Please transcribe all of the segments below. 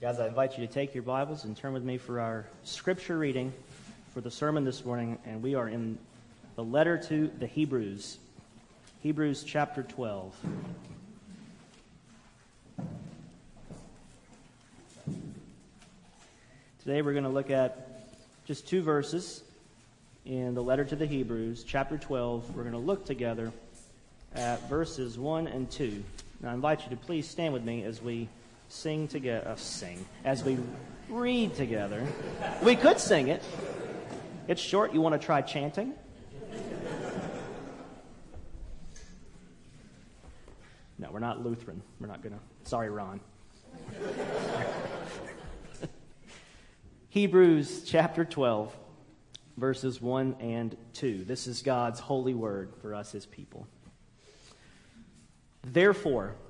Guys, I invite you to take your Bibles and turn with me for our scripture reading for the sermon this morning, and we are in the letter to the Hebrews, Hebrews chapter 12. Today we're going to look at just two verses in the letter to the Hebrews, chapter 12. We're going to look together at verses 1 and 2. Now I invite you to please stand with me as we sing together, uh, sing, as we read together. We could sing it. It's short. You want to try chanting? No, we're not Lutheran. We're not going to. Sorry, Ron. Hebrews chapter 12, verses 1 and 2. This is God's holy word for us, his people. Therefore,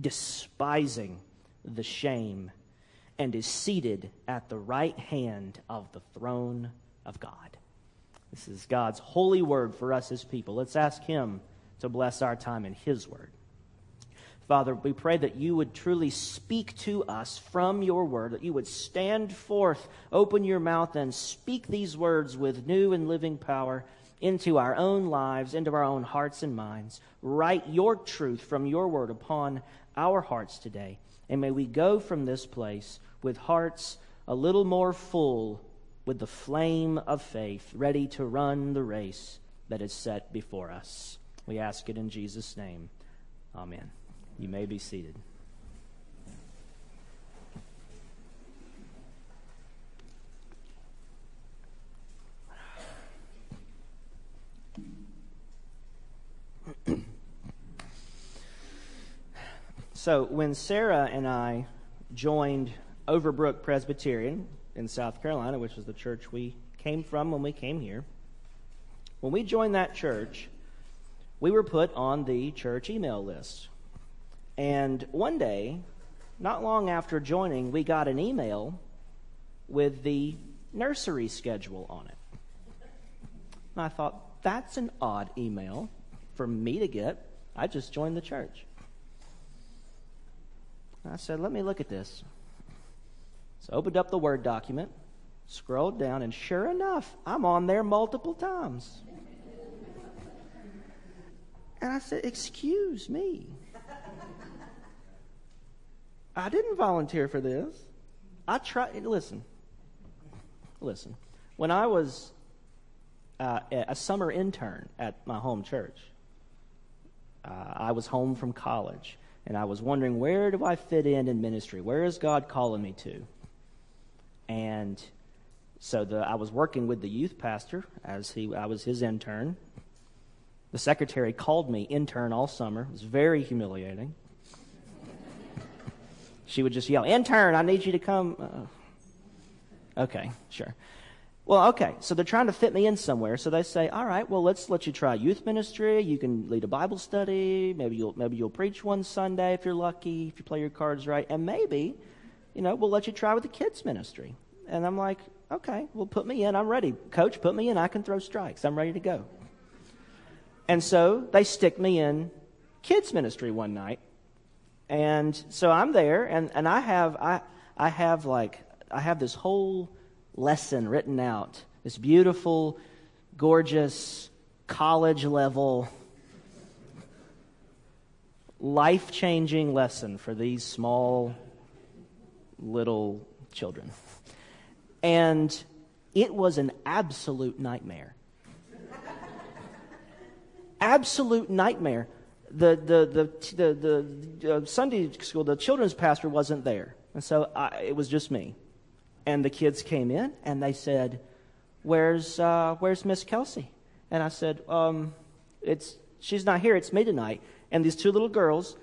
despising the shame, and is seated at the right hand of the throne of God. This is God's holy word for us as people. Let's ask Him to bless our time in His word. Father, we pray that you would truly speak to us from your word, that you would stand forth, open your mouth, and speak these words with new and living power into our own lives, into our own hearts and minds. Write your truth from your word upon our hearts today. And may we go from this place with hearts a little more full with the flame of faith, ready to run the race that is set before us. We ask it in Jesus' name. Amen. You may be seated. So when Sarah and I joined Overbrook Presbyterian in South Carolina, which was the church we came from when we came here, when we joined that church, we were put on the church email list. And one day, not long after joining, we got an email with the nursery schedule on it. And I thought, that's an odd email for me to get. I just joined the church. I said, let me look at this. So I opened up the Word document, scrolled down, and sure enough, I'm on there multiple times. And I said, Excuse me. I didn't volunteer for this. I tried. Listen. Listen. When I was uh, a summer intern at my home church, uh, I was home from college and I was wondering where do I fit in in ministry? Where is God calling me to? And so the, I was working with the youth pastor as he I was his intern. The secretary called me intern all summer. It was very humiliating. she would just yell, "Intern, I need you to come." Uh, okay, sure. Well, okay, so they're trying to fit me in somewhere. So they say, all right, well, let's let you try youth ministry. You can lead a Bible study. Maybe you'll, maybe you'll preach one Sunday if you're lucky, if you play your cards right. And maybe, you know, we'll let you try with the kids ministry. And I'm like, okay, well, put me in. I'm ready. Coach, put me in. I can throw strikes. I'm ready to go. And so they stick me in kids ministry one night. And so I'm there and, and I have, I, I have like, I have this whole lesson written out. This beautiful, gorgeous, college level, life changing lesson for these small little children. And it was an absolute nightmare. absolute nightmare. The, the, the, the, the, Sunday school, the children's pastor wasn't there. And so I, it was just me. And the kids came in and they said, Where's, uh, where's Miss Kelsey? And I said, um, it's, She's not here. It's me tonight. And these two little girls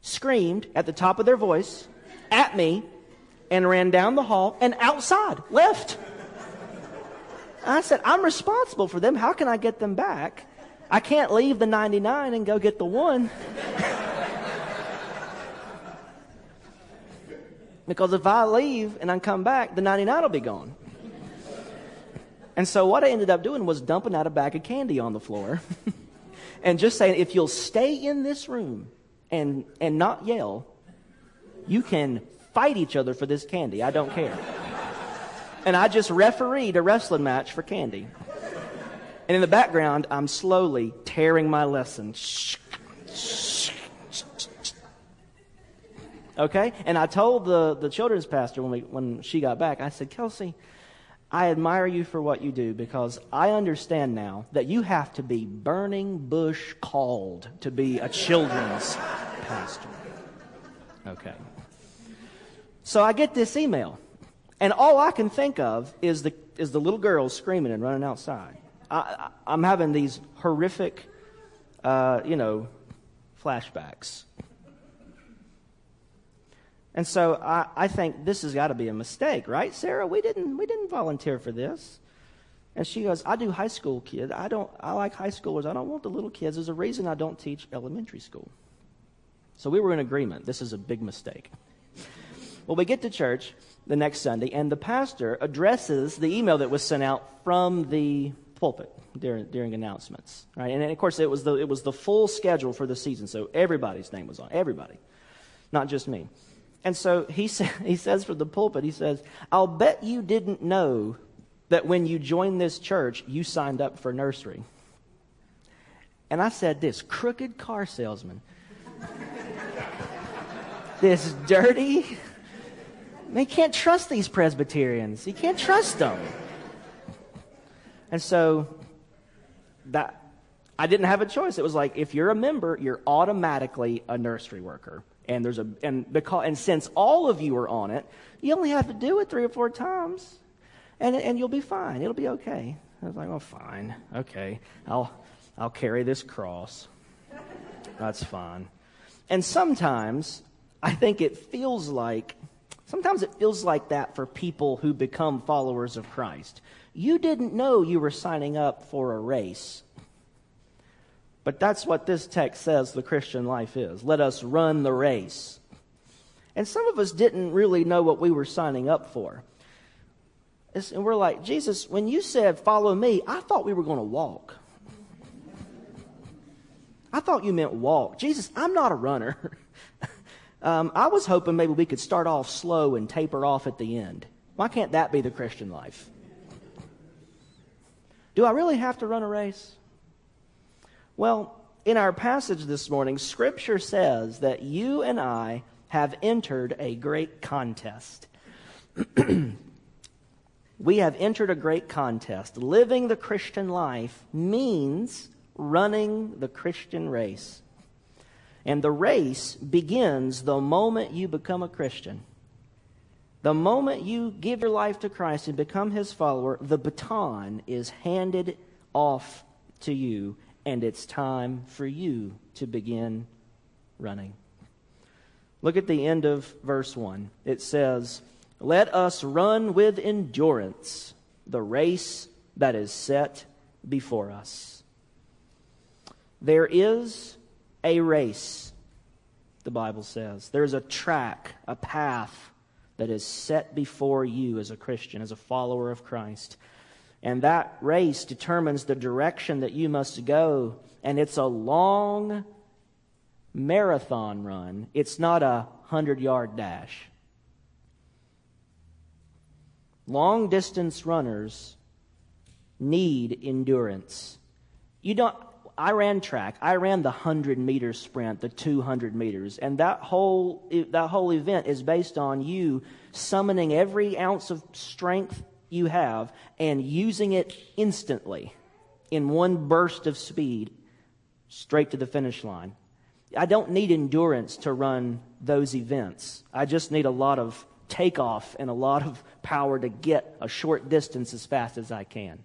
screamed at the top of their voice at me and ran down the hall and outside, left. I said, I'm responsible for them. How can I get them back? I can't leave the 99 and go get the one. Because if I leave and I come back, the 99 will be gone. And so what I ended up doing was dumping out a bag of candy on the floor and just saying, if you'll stay in this room and, and not yell, you can fight each other for this candy. I don't care. and I just refereed a wrestling match for candy. And in the background, I'm slowly tearing my lesson. Okay? And I told the, the children's pastor when, we, when she got back, I said, Kelsey, I admire you for what you do because I understand now that you have to be burning bush called to be a children's pastor. Okay. So I get this email, and all I can think of is the, is the little girl screaming and running outside. I, am having these horrific, uh, you know, flashbacks. And so I, I think this has got to be a mistake, right, Sarah? We didn't, we didn't volunteer for this. And she goes, I do high school kids. I don't, I like high schoolers. I don't want the little kids. There's a reason I don't teach elementary school. So we were in agreement. This is a big mistake. Well, we get to church the next Sunday, and the pastor addresses the email that was sent out from the pulpit during, during announcements. Right? And of course, it was, the, it was the full schedule for the season, so everybody's name was on. Everybody, not just me. And so he, sa- he says from the pulpit, he says, I'll bet you didn't know that when you joined this church, you signed up for nursery. And I said, This crooked car salesman, this dirty, they can't trust these Presbyterians. You can't trust them. And so that I didn't have a choice. It was like if you're a member, you're automatically a nursery worker. And there's a and because and since all of you are on it, you only have to do it three or four times, and and you'll be fine. It'll be okay. I was like, oh, fine, okay. I'll I'll carry this cross. That's fine. And sometimes I think it feels like sometimes it feels like that for people who become followers of Christ. You didn't know you were signing up for a race but that's what this text says the Christian life is. Let us run the race. And some of us didn't really know what we were signing up for. and we're like, Jesus, when you said, follow me, I thought we were going to walk. I thought you meant walk. Jesus, I'm not a runner. um, I was hoping maybe we could start off slow and taper off at the end. Why can't that be the Christian life? Do I really have to run a race? Well, in our passage this morning, Scripture says that you and I have entered a great contest. we have entered a great contest. Living the Christian life means running the Christian race. And the race begins the moment you become a Christian. The moment you give your life to Christ and become his follower, the baton is handed off to you and it's time for you to begin running. Look at the end of verse 1. It says, Let us run with endurance the race that is set before us. There is a race, the Bible says. There's a track, a path that is set before you as a Christian, as a follower of Christ. And that race determines the direction that you must go. And it's a long marathon run, it's not a 100 yard dash. Long distance runners need endurance. You don't. I ran track. I ran the 100 meter sprint, the 200 meters, and that whole that whole event is based on you summoning every ounce of strength you have and using it instantly in one burst of speed straight to the finish line. I don't need endurance to run those events. I just need a lot of takeoff and a lot of power to get a short distance as fast as I can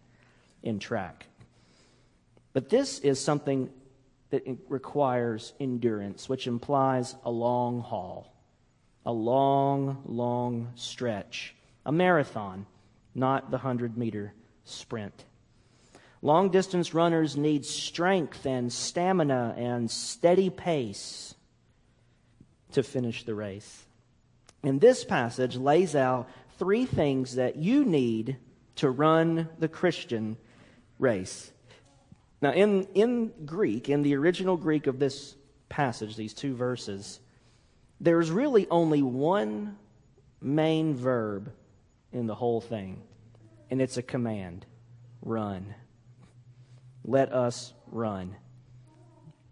in track. But this is something that requires endurance, which implies a long haul a long, long stretch, a marathon, not the 100 meter sprint. Long distance runners need strength and stamina and steady pace to finish the race. And this passage lays out three things that you need to run the Christian race. Now, in, in Greek, in the original Greek of this passage, these two verses, there's really only one main verb in the whole thing, and it's a command run. Let us run.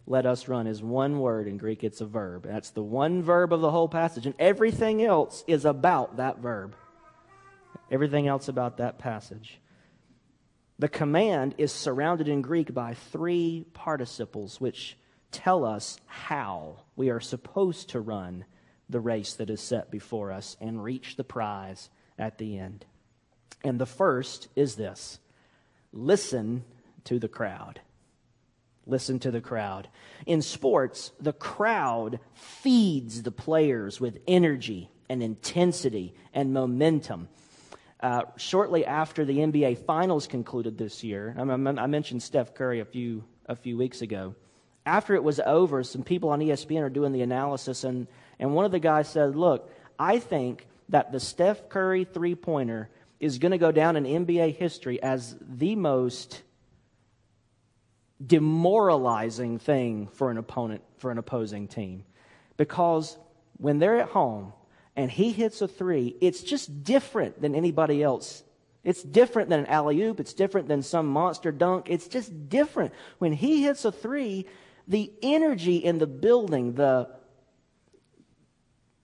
Let us run is one word in Greek, it's a verb. That's the one verb of the whole passage, and everything else is about that verb. Everything else about that passage. The command is surrounded in Greek by three participles, which tell us how we are supposed to run the race that is set before us and reach the prize at the end. And the first is this listen to the crowd. Listen to the crowd. In sports, the crowd feeds the players with energy and intensity and momentum. Uh, shortly after the NBA Finals concluded this year, I, I mentioned Steph Curry a few a few weeks ago after it was over, some people on ESPN are doing the analysis, and, and one of the guys said, Look, I think that the Steph Curry three pointer is going to go down in NBA history as the most demoralizing thing for an opponent, for an opposing team. Because when they're at home and he hits a three, it's just different than anybody else it's different than an alley oop. It's different than some monster dunk. It's just different. When he hits a three, the energy in the building, the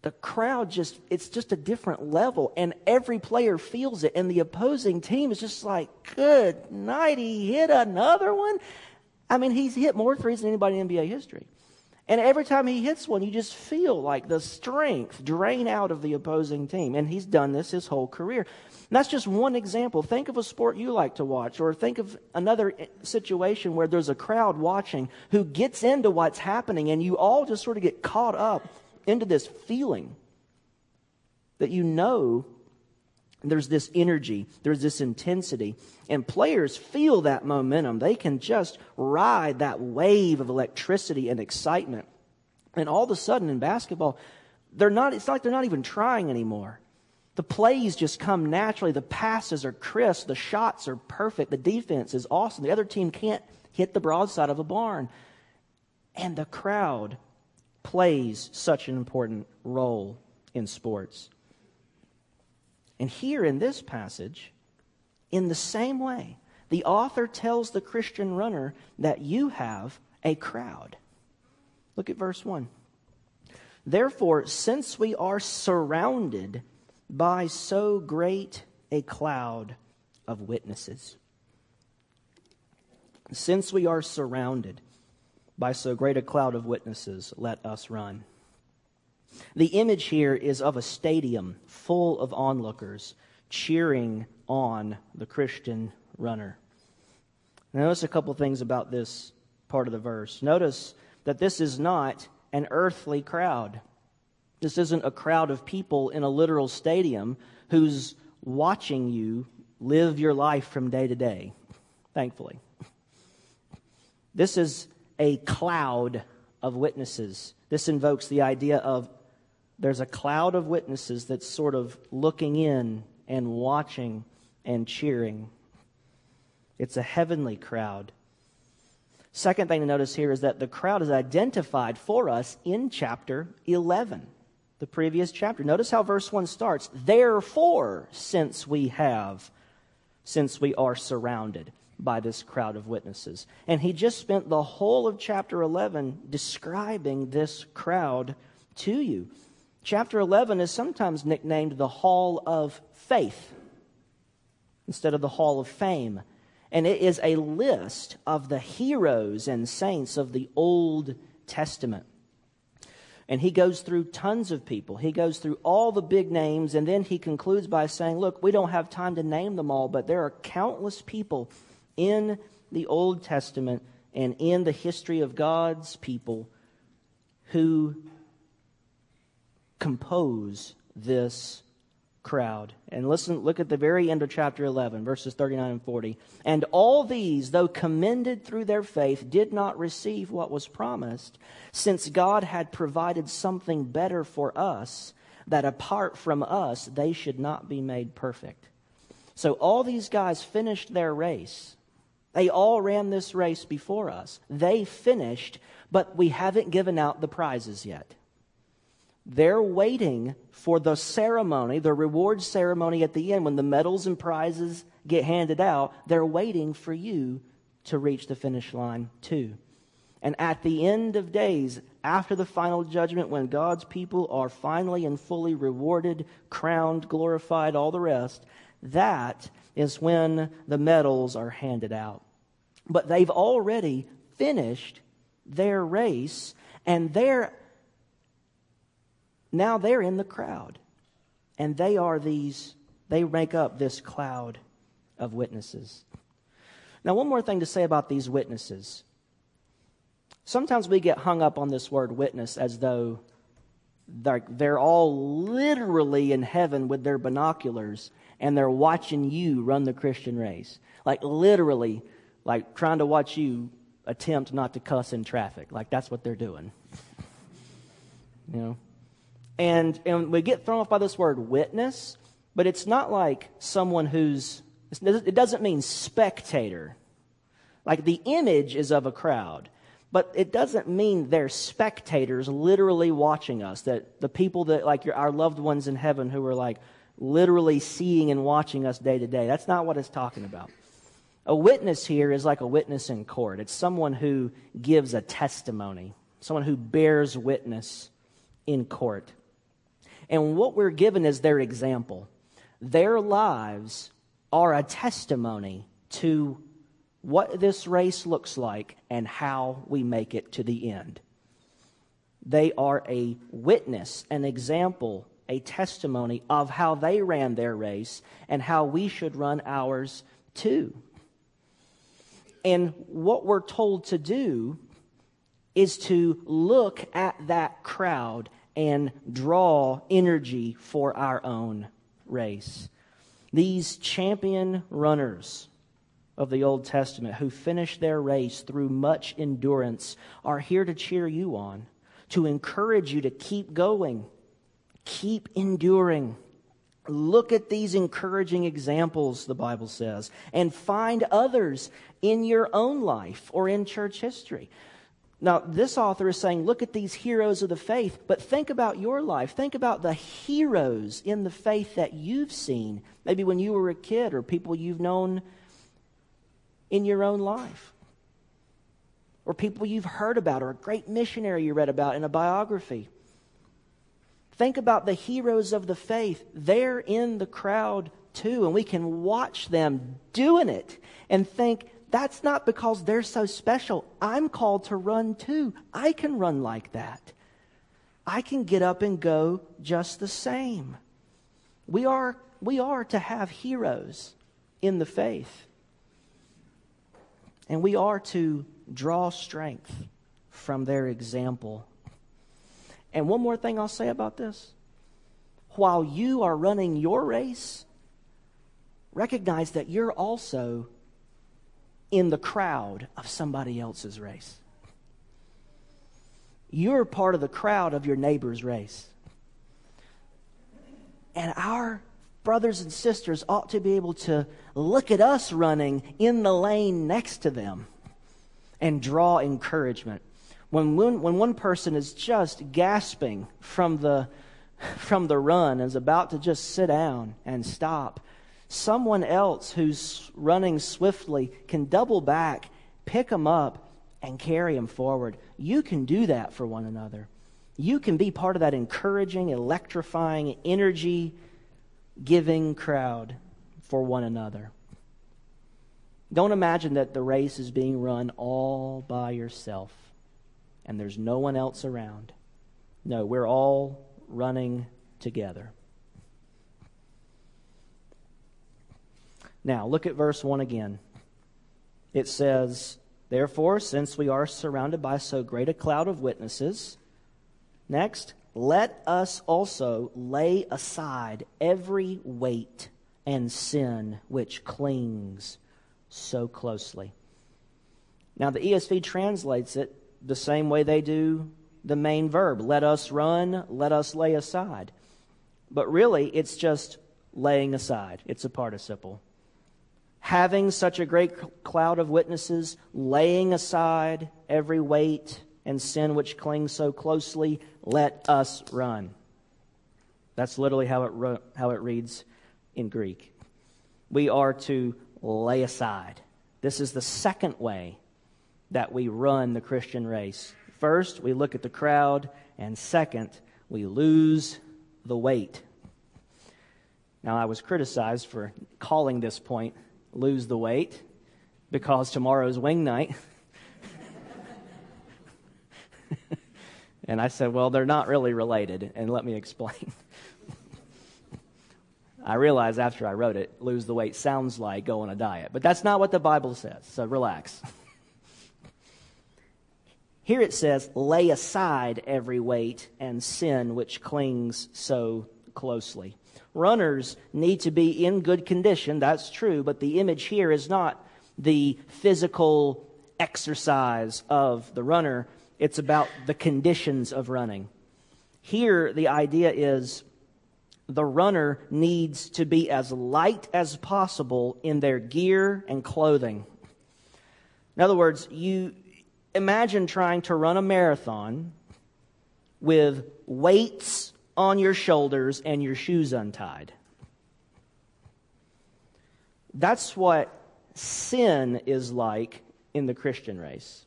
the crowd just it's just a different level and every player feels it and the opposing team is just like good night he hit another one? I mean he's hit more threes than anybody in nba history. And every time he hits one you just feel like the strength drain out of the opposing team and he's done this his whole career. And that's just one example. Think of a sport you like to watch, or think of another eh, situation where there's a crowd watching who gets into what's happening, and you all just sort of get caught up into this feeling that you know there's this energy, there's this intensity, and players feel that momentum. They can just ride that wave of electricity and excitement. And all of a sudden in basketball, they're not, it's like they're not even trying anymore. The plays just come naturally. The passes are crisp. The shots are perfect. The defense is awesome. The other team can't hit the broadside of a barn. And the crowd plays such an important role in sports. And here in this passage, in the same way, the author tells the Christian runner that you have a crowd. Look at verse 1. Therefore, since we are surrounded by so great a cloud of witnesses. Since we are surrounded by so great a cloud of witnesses, let us run. The image here is of a stadium full of onlookers cheering on the Christian runner. notice a couple things about this part of the verse. Notice that this is not an earthly crowd. This isn't a crowd of people in a literal stadium who's watching you live your life from day to day, thankfully. This is a cloud of witnesses. This invokes the idea of there's a cloud of witnesses that's sort of looking in and watching and cheering. It's a heavenly crowd. Second thing to notice here is that the crowd is identified for us in chapter 11 the previous chapter. Notice how verse 1 starts. Therefore, since we have, since we are surrounded by this crowd of witnesses. And he just spent the whole of chapter 11 describing this crowd to you. Chapter 11 is sometimes nicknamed the Hall of Faith instead of the Hall of Fame. And it is a list of the heroes and saints of the Old Testament. And he goes through tons of people. He goes through all the big names, and then he concludes by saying, Look, we don't have time to name them all, but there are countless people in the Old Testament and in the history of God's people who compose this crowd. And listen, look at the very end of chapter 11, verses 39 and 40. And all these, though commended through their faith, did not receive what was promised, since God had provided something better for us, that apart from us, they should not be made perfect. So all these guys finished their race. They all ran this race before us. They finished, but we haven't given out the prizes yet. They're waiting for the ceremony, the reward ceremony at the end, when the medals and prizes get handed out. They're waiting for you to reach the finish line, too. And at the end of days, after the final judgment, when God's people are finally and fully rewarded, crowned, glorified, all the rest, that is when the medals are handed out. But they've already finished their race, and they're now they're in the crowd. And they are these, they make up this cloud of witnesses. Now, one more thing to say about these witnesses. Sometimes we get hung up on this word witness as though they're, they're all literally in heaven with their binoculars and they're watching you run the Christian race. Like literally, like trying to watch you attempt not to cuss in traffic. Like that's what they're doing. you know? And, and we get thrown off by this word witness, but it's not like someone who's, it doesn't mean spectator. Like the image is of a crowd, but it doesn't mean they're spectators literally watching us. That the people that, like your, our loved ones in heaven who are like literally seeing and watching us day to day. That's not what it's talking about. A witness here is like a witness in court. It's someone who gives a testimony, someone who bears witness in court. And what we're given is their example. Their lives are a testimony to what this race looks like and how we make it to the end. They are a witness, an example, a testimony of how they ran their race and how we should run ours too. And what we're told to do is to look at that crowd and draw energy for our own race. These champion runners of the Old Testament who finished their race through much endurance are here to cheer you on, to encourage you to keep going, keep enduring. Look at these encouraging examples, the Bible says, and find others in your own life or in church history. Now, this author is saying, look at these heroes of the faith, but think about your life. Think about the heroes in the faith that you've seen, maybe when you were a kid or people you've known in your own life, or people you've heard about, or a great missionary you read about in a biography. Think about the heroes of the faith. They're in the crowd too, and we can watch them doing it and think, that's not because they're so special. I'm called to run too. I can run like that. I can get up and go just the same. We are, we are to have heroes in the faith. And we are to draw strength from their example. And one more thing I'll say about this. While you are running your race, recognize that you're also in the crowd of somebody else's race. You're part of the crowd of your neighbor's race. And our brothers and sisters ought to be able to look at us running in the lane next to them and draw encouragement. When one, when one person is just gasping from the, from the run and is about to just sit down and stop, someone else who's running swiftly can double back, pick them up, and carry them forward. You can do that for one another. You can be part of that encouraging, electrifying, energy giving crowd for one another. Don't imagine that the race is being run all by yourself and there's no one else around. No, we're all running together. Now, look at verse 1 again. It says, Therefore, since we are surrounded by so great a cloud of witnesses, next, let us also lay aside every weight and sin which clings so closely. Now, the ESV translates it the same way they do the main verb let us run, let us lay aside. But really, it's just laying aside, it's a participle. Having such a great cloud of witnesses, laying aside every weight and sin which clings so closely, let us run. That's literally how it, how it reads in Greek. We are to lay aside. This is the second way that we run the Christian race. First, we look at the crowd, and second, we lose the weight. Now, I was criticized for calling this point lose the weight because tomorrow's wing night. and I said, well, they're not really related, and let me explain. I realized after I wrote it, lose the weight sounds like go on a diet, but that's not what the Bible says, so relax. Here it says, lay aside every weight and sin which clings so closely. Runners need to be in good condition, that's true, but the image here is not the physical exercise of the runner, it's about the conditions of running. Here, the idea is the runner needs to be as light as possible in their gear and clothing. In other words, you imagine trying to run a marathon with weights on your shoulders and your shoes untied. That's what sin is like in the Christian race.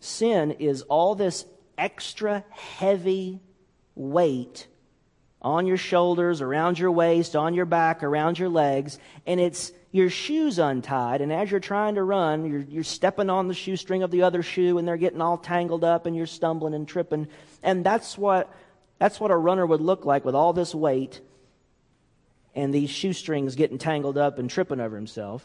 Sin is all this extra heavy weight on your shoulders, around your waist, on your back, around your legs, and it's your shoes untied, and as you're trying to run, you're, you're stepping on the shoestring of the other shoe, and they're getting all tangled up, and you're stumbling and tripping. And that's what, that's what a runner would look like with all this weight and these shoestrings getting tangled up and tripping over himself.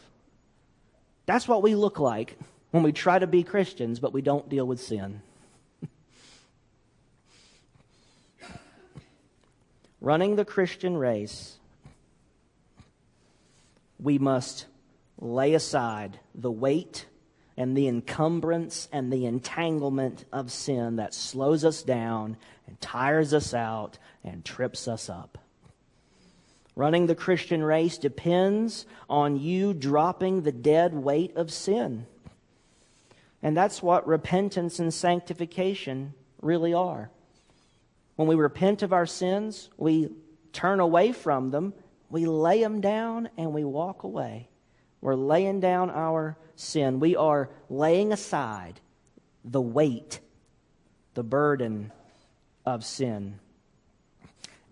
That's what we look like when we try to be Christians, but we don't deal with sin. Running the Christian race we must lay aside the weight and the encumbrance and the entanglement of sin that slows us down and tires us out and trips us up. Running the Christian race depends on you dropping the dead weight of sin. And that's what repentance and sanctification really are. When we repent of our sins, we turn away from them we lay them down and we walk away. We're laying down our sin. We are laying aside the weight, the burden of sin.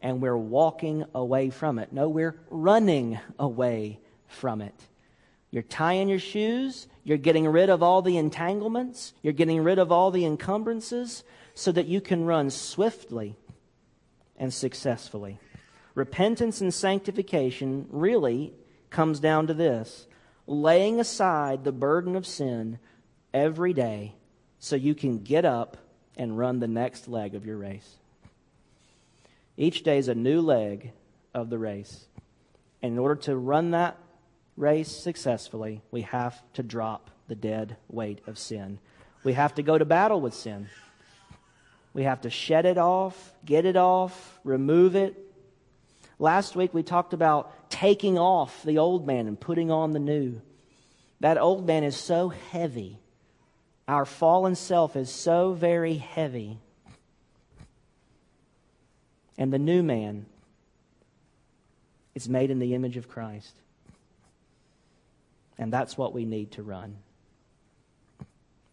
And we're walking away from it. No, we're running away from it. You're tying your shoes. You're getting rid of all the entanglements. You're getting rid of all the encumbrances so that you can run swiftly and successfully. Repentance and sanctification really comes down to this laying aside the burden of sin every day so you can get up and run the next leg of your race. Each day is a new leg of the race. And in order to run that race successfully, we have to drop the dead weight of sin. We have to go to battle with sin. We have to shed it off, get it off, remove it, Last week we talked about taking off the old man and putting on the new. That old man is so heavy. Our fallen self is so very heavy. And the new man is made in the image of Christ. And that's what we need to run.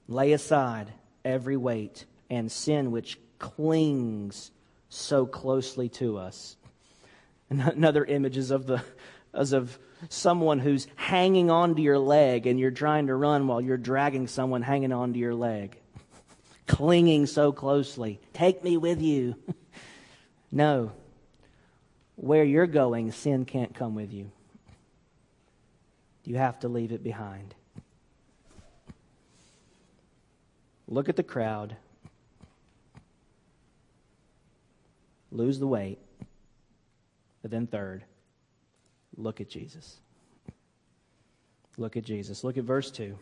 Lay aside every weight and sin which clings so closely to us. Another image is of the as of someone who's hanging onto your leg and you're trying to run while you're dragging someone hanging onto your leg, clinging so closely. Take me with you. no. Where you're going, sin can't come with you. You have to leave it behind. Look at the crowd. lose the weight. But then, third, look at Jesus. Look at Jesus. Look at verse 2.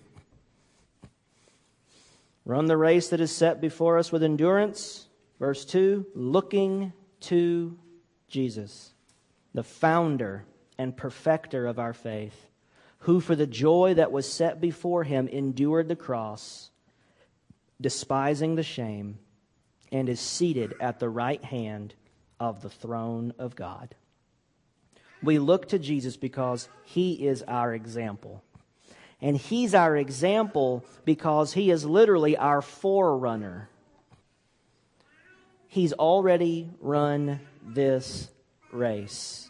Run the race that is set before us with endurance. Verse 2 looking to Jesus, the founder and perfecter of our faith, who for the joy that was set before him endured the cross, despising the shame, and is seated at the right hand of the throne of God. We look to Jesus because he is our example. And he's our example because he is literally our forerunner. He's already run this race.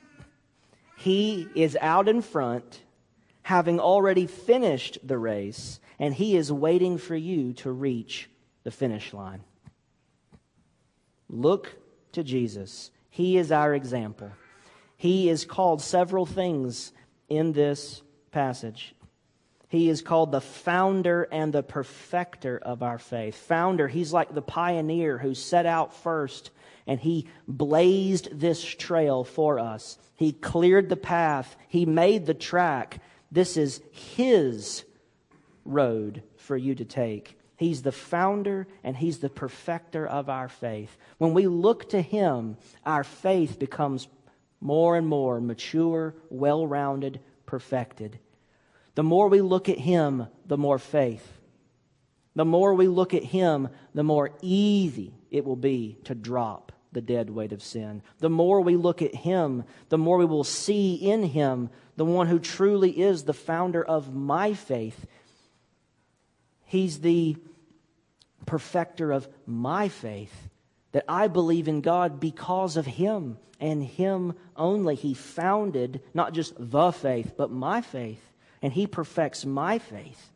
He is out in front, having already finished the race, and he is waiting for you to reach the finish line. Look to Jesus. He is our example. He is called several things in this passage. He is called the founder and the perfecter of our faith. Founder, he's like the pioneer who set out first and he blazed this trail for us. He cleared the path, he made the track. This is his road for you to take. He's the founder and he's the perfecter of our faith. When we look to him, our faith becomes more and more mature, well rounded, perfected. The more we look at Him, the more faith. The more we look at Him, the more easy it will be to drop the dead weight of sin. The more we look at Him, the more we will see in Him the one who truly is the founder of my faith. He's the perfecter of my faith, that I believe in God because of Him and Him only. He founded not just the faith, but my faith and He perfects my faith.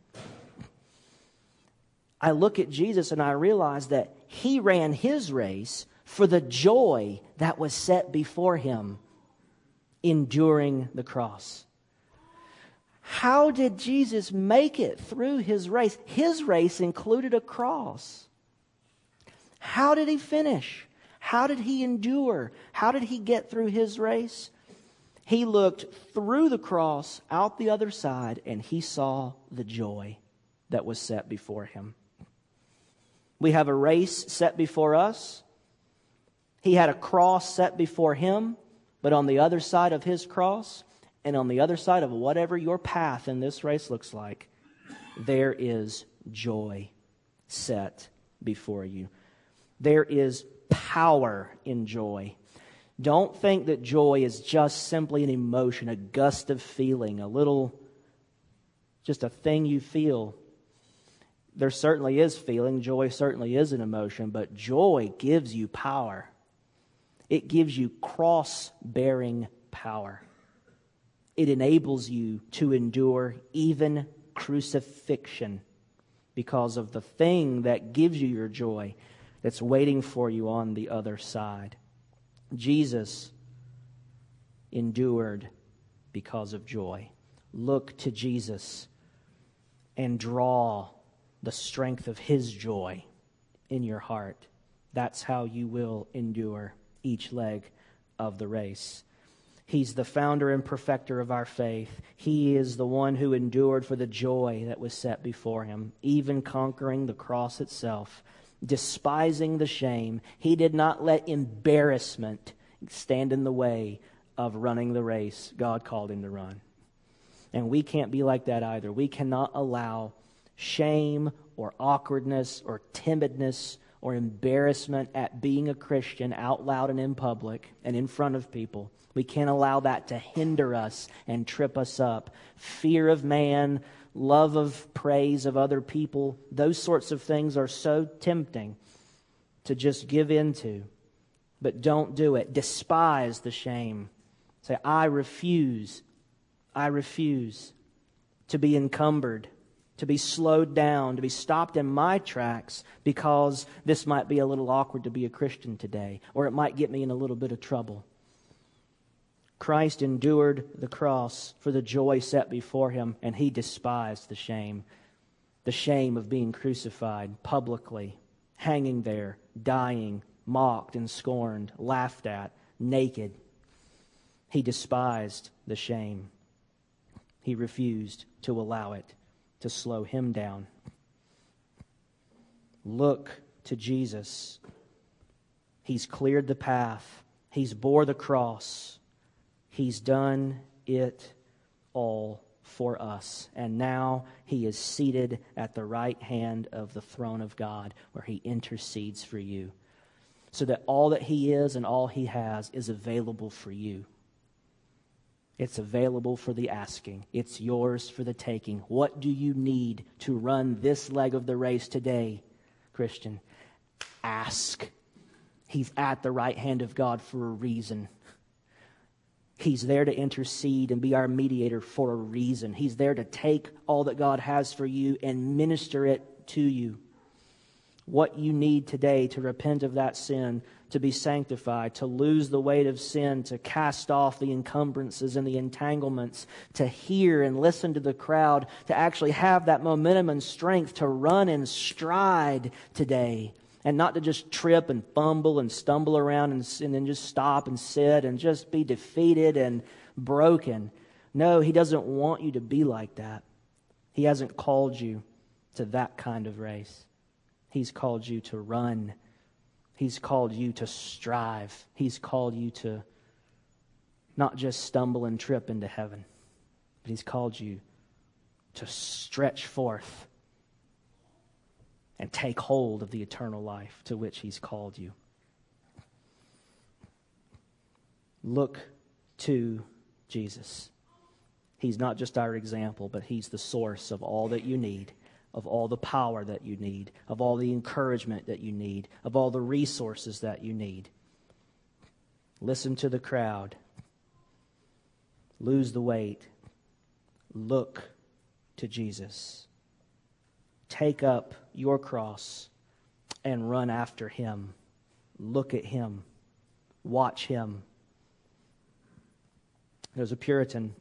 I look at Jesus and I realize that He ran His race for the joy that was set before Him, enduring the cross. How did Jesus make it through his race? His race included a cross. How did he finish? How did he endure? How did he get through his race? He looked through the cross out the other side and he saw the joy that was set before him. We have a race set before us. He had a cross set before him, but on the other side of his cross, and on the other side of whatever your path in this race looks like, there is joy set before you. There is power in joy. Don't think that joy is just simply an emotion, a gust of feeling, a little, just a thing you feel. There certainly is feeling. Joy certainly is an emotion, but joy gives you power. It gives you cross bearing power. It enables you to endure even crucifixion because of the thing that gives you your joy that's waiting for you on the other side. Jesus endured because of joy. Look to Jesus and draw the strength of his joy in your heart. That's how you will endure each leg of the race. He's the founder and perfecter of our faith. He is the one who endured for the joy that was set before him, even conquering the cross itself despising the shame. He did not let embarrassment stand in the way of running the race God called him to run. And we can't be like that either. We cannot allow shame or awkwardness or timidness or embarrassment at being a Christian out loud and in public and in front of people. We can't allow that to hinder us and trip us up. Fear of man, love of praise of other people, those sorts of things are so tempting to just give into. But don't do it. Despise the shame. Say, I refuse. I refuse to be encumbered, to be slowed down, to be stopped in my tracks because this might be a little awkward to be a Christian today, or it might get me in a little bit of trouble. Christ endured the cross for the joy set before him, and he despised the shame the shame of being crucified publicly, hanging there, dying, mocked and scorned, laughed at, naked. He despised the shame. He refused to allow it to slow him down. Look to Jesus. He's cleared the path. He's bore the cross. He's done it all for us. And now he is seated at the right hand of the throne of God where he intercedes for you. So that all that he is and all he has is available for you. It's available for the asking. It's yours for the taking. What do you need to run this leg of the race today, Christian? Ask. He's at the right hand of God for a reason. He's there to intercede and be our mediator for a reason. He's there to take all that God has for you and minister it to you. What you need today to repent of that sin, to be sanctified, to lose the weight of sin, to cast off the encumbrances and the entanglements, to hear and listen to the crowd, to actually have that momentum and strength to run and stride today and not to just trip and fumble and stumble around and, and then just stop and sit and just be defeated and broken. No, He doesn't want you to be like that. He hasn't called you to that kind of race. He's called you to run. He's called you to strive. He's called you to not just stumble and trip into heaven, but He's called you to stretch forth and take hold of the eternal life to which He's called you. Look to Jesus. He's not just our example, but He's the source of all that you need, of all the power that you need, of all the encouragement that you need, of all the resources that you need. Listen to the crowd. Lose the weight. Look to Jesus. Take up your cross and run after him. Look at him. Watch him. There's a Puritan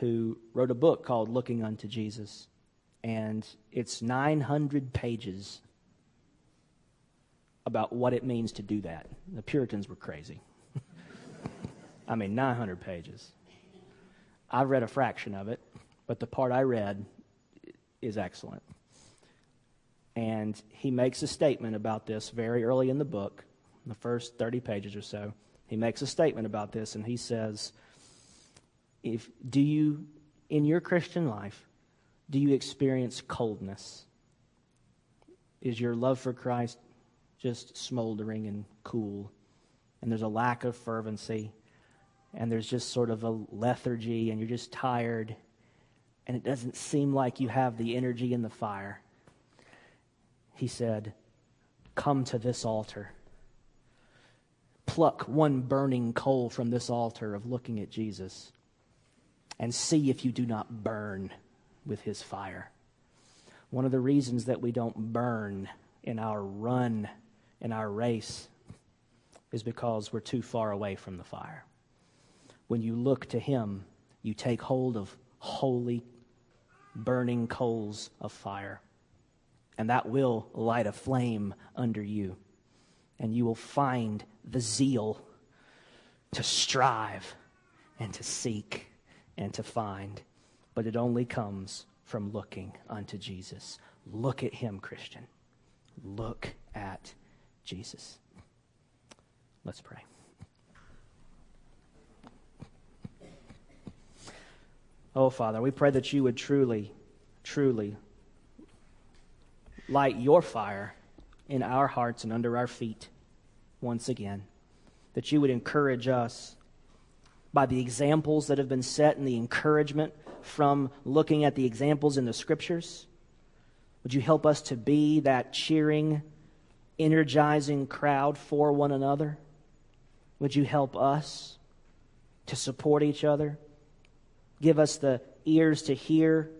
who wrote a book called Looking Unto Jesus, and it's 900 pages about what it means to do that. The Puritans were crazy. I mean, 900 pages. I've read a fraction of it, but the part I read is excellent. And he makes a statement about this very early in the book, the first 30 pages or so. He makes a statement about this, and he says, if, Do you, in your Christian life, do you experience coldness? Is your love for Christ just smoldering and cool? And there's a lack of fervency, and there's just sort of a lethargy, and you're just tired, and it doesn't seem like you have the energy and the fire he said, Come to this altar. Pluck one burning coal from this altar of looking at Jesus and see if you do not burn with his fire. One of the reasons that we don't burn in our run, in our race, is because we're too far away from the fire. When you look to him, you take hold of holy, burning coals of fire and that will light a flame under you. And you will find the zeal to strive and to seek and to find. But it only comes from looking unto Jesus. Look at him, Christian. Look at Jesus. Let's pray. Oh, Father, we pray that you would truly, truly light your fire in our hearts and under our feet once again. That you would encourage us by the examples that have been set and the encouragement from looking at the examples in the scriptures. Would you help us to be that cheering, energizing crowd for one another? Would you help us to support each other? Give us the ears to hear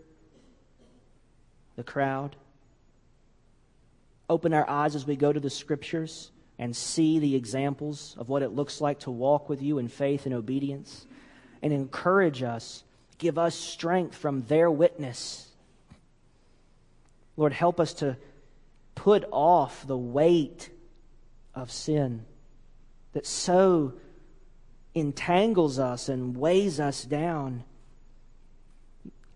the crowd open our eyes as we go to the scriptures and see the examples of what it looks like to walk with you in faith and obedience and encourage us, give us strength from their witness. Lord, help us to put off the weight of sin that so entangles us and weighs us down.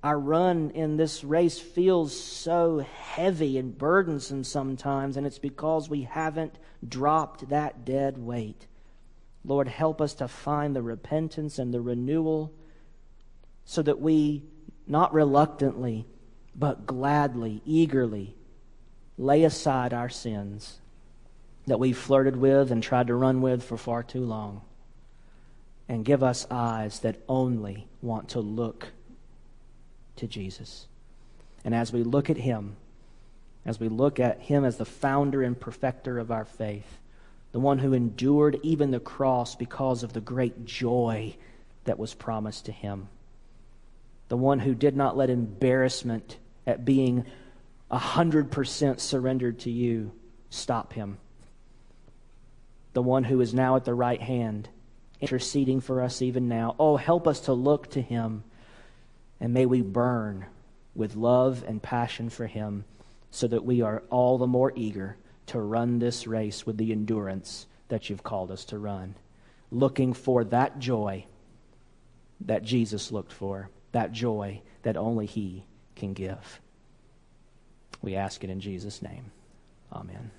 Our run in this race feels so heavy and burdensome sometimes, and it's because we haven't dropped that dead weight. Lord, help us to find the repentance and the renewal so that we, not reluctantly, but gladly, eagerly, lay aside our sins that we flirted with and tried to run with for far too long. And give us eyes that only want to look to Jesus. And as we look at Him, as we look at Him as the founder and perfecter of our faith, the one who endured even the cross because of the great joy that was promised to Him, the one who did not let embarrassment at being 100% surrendered to you stop Him, the one who is now at the right hand interceding for us even now. Oh, help us to look to him, and may we burn with love and passion for him so that we are all the more eager to run this race with the endurance that you've called us to run, looking for that joy that Jesus looked for, that joy that only he can give. We ask it in Jesus' name. Amen.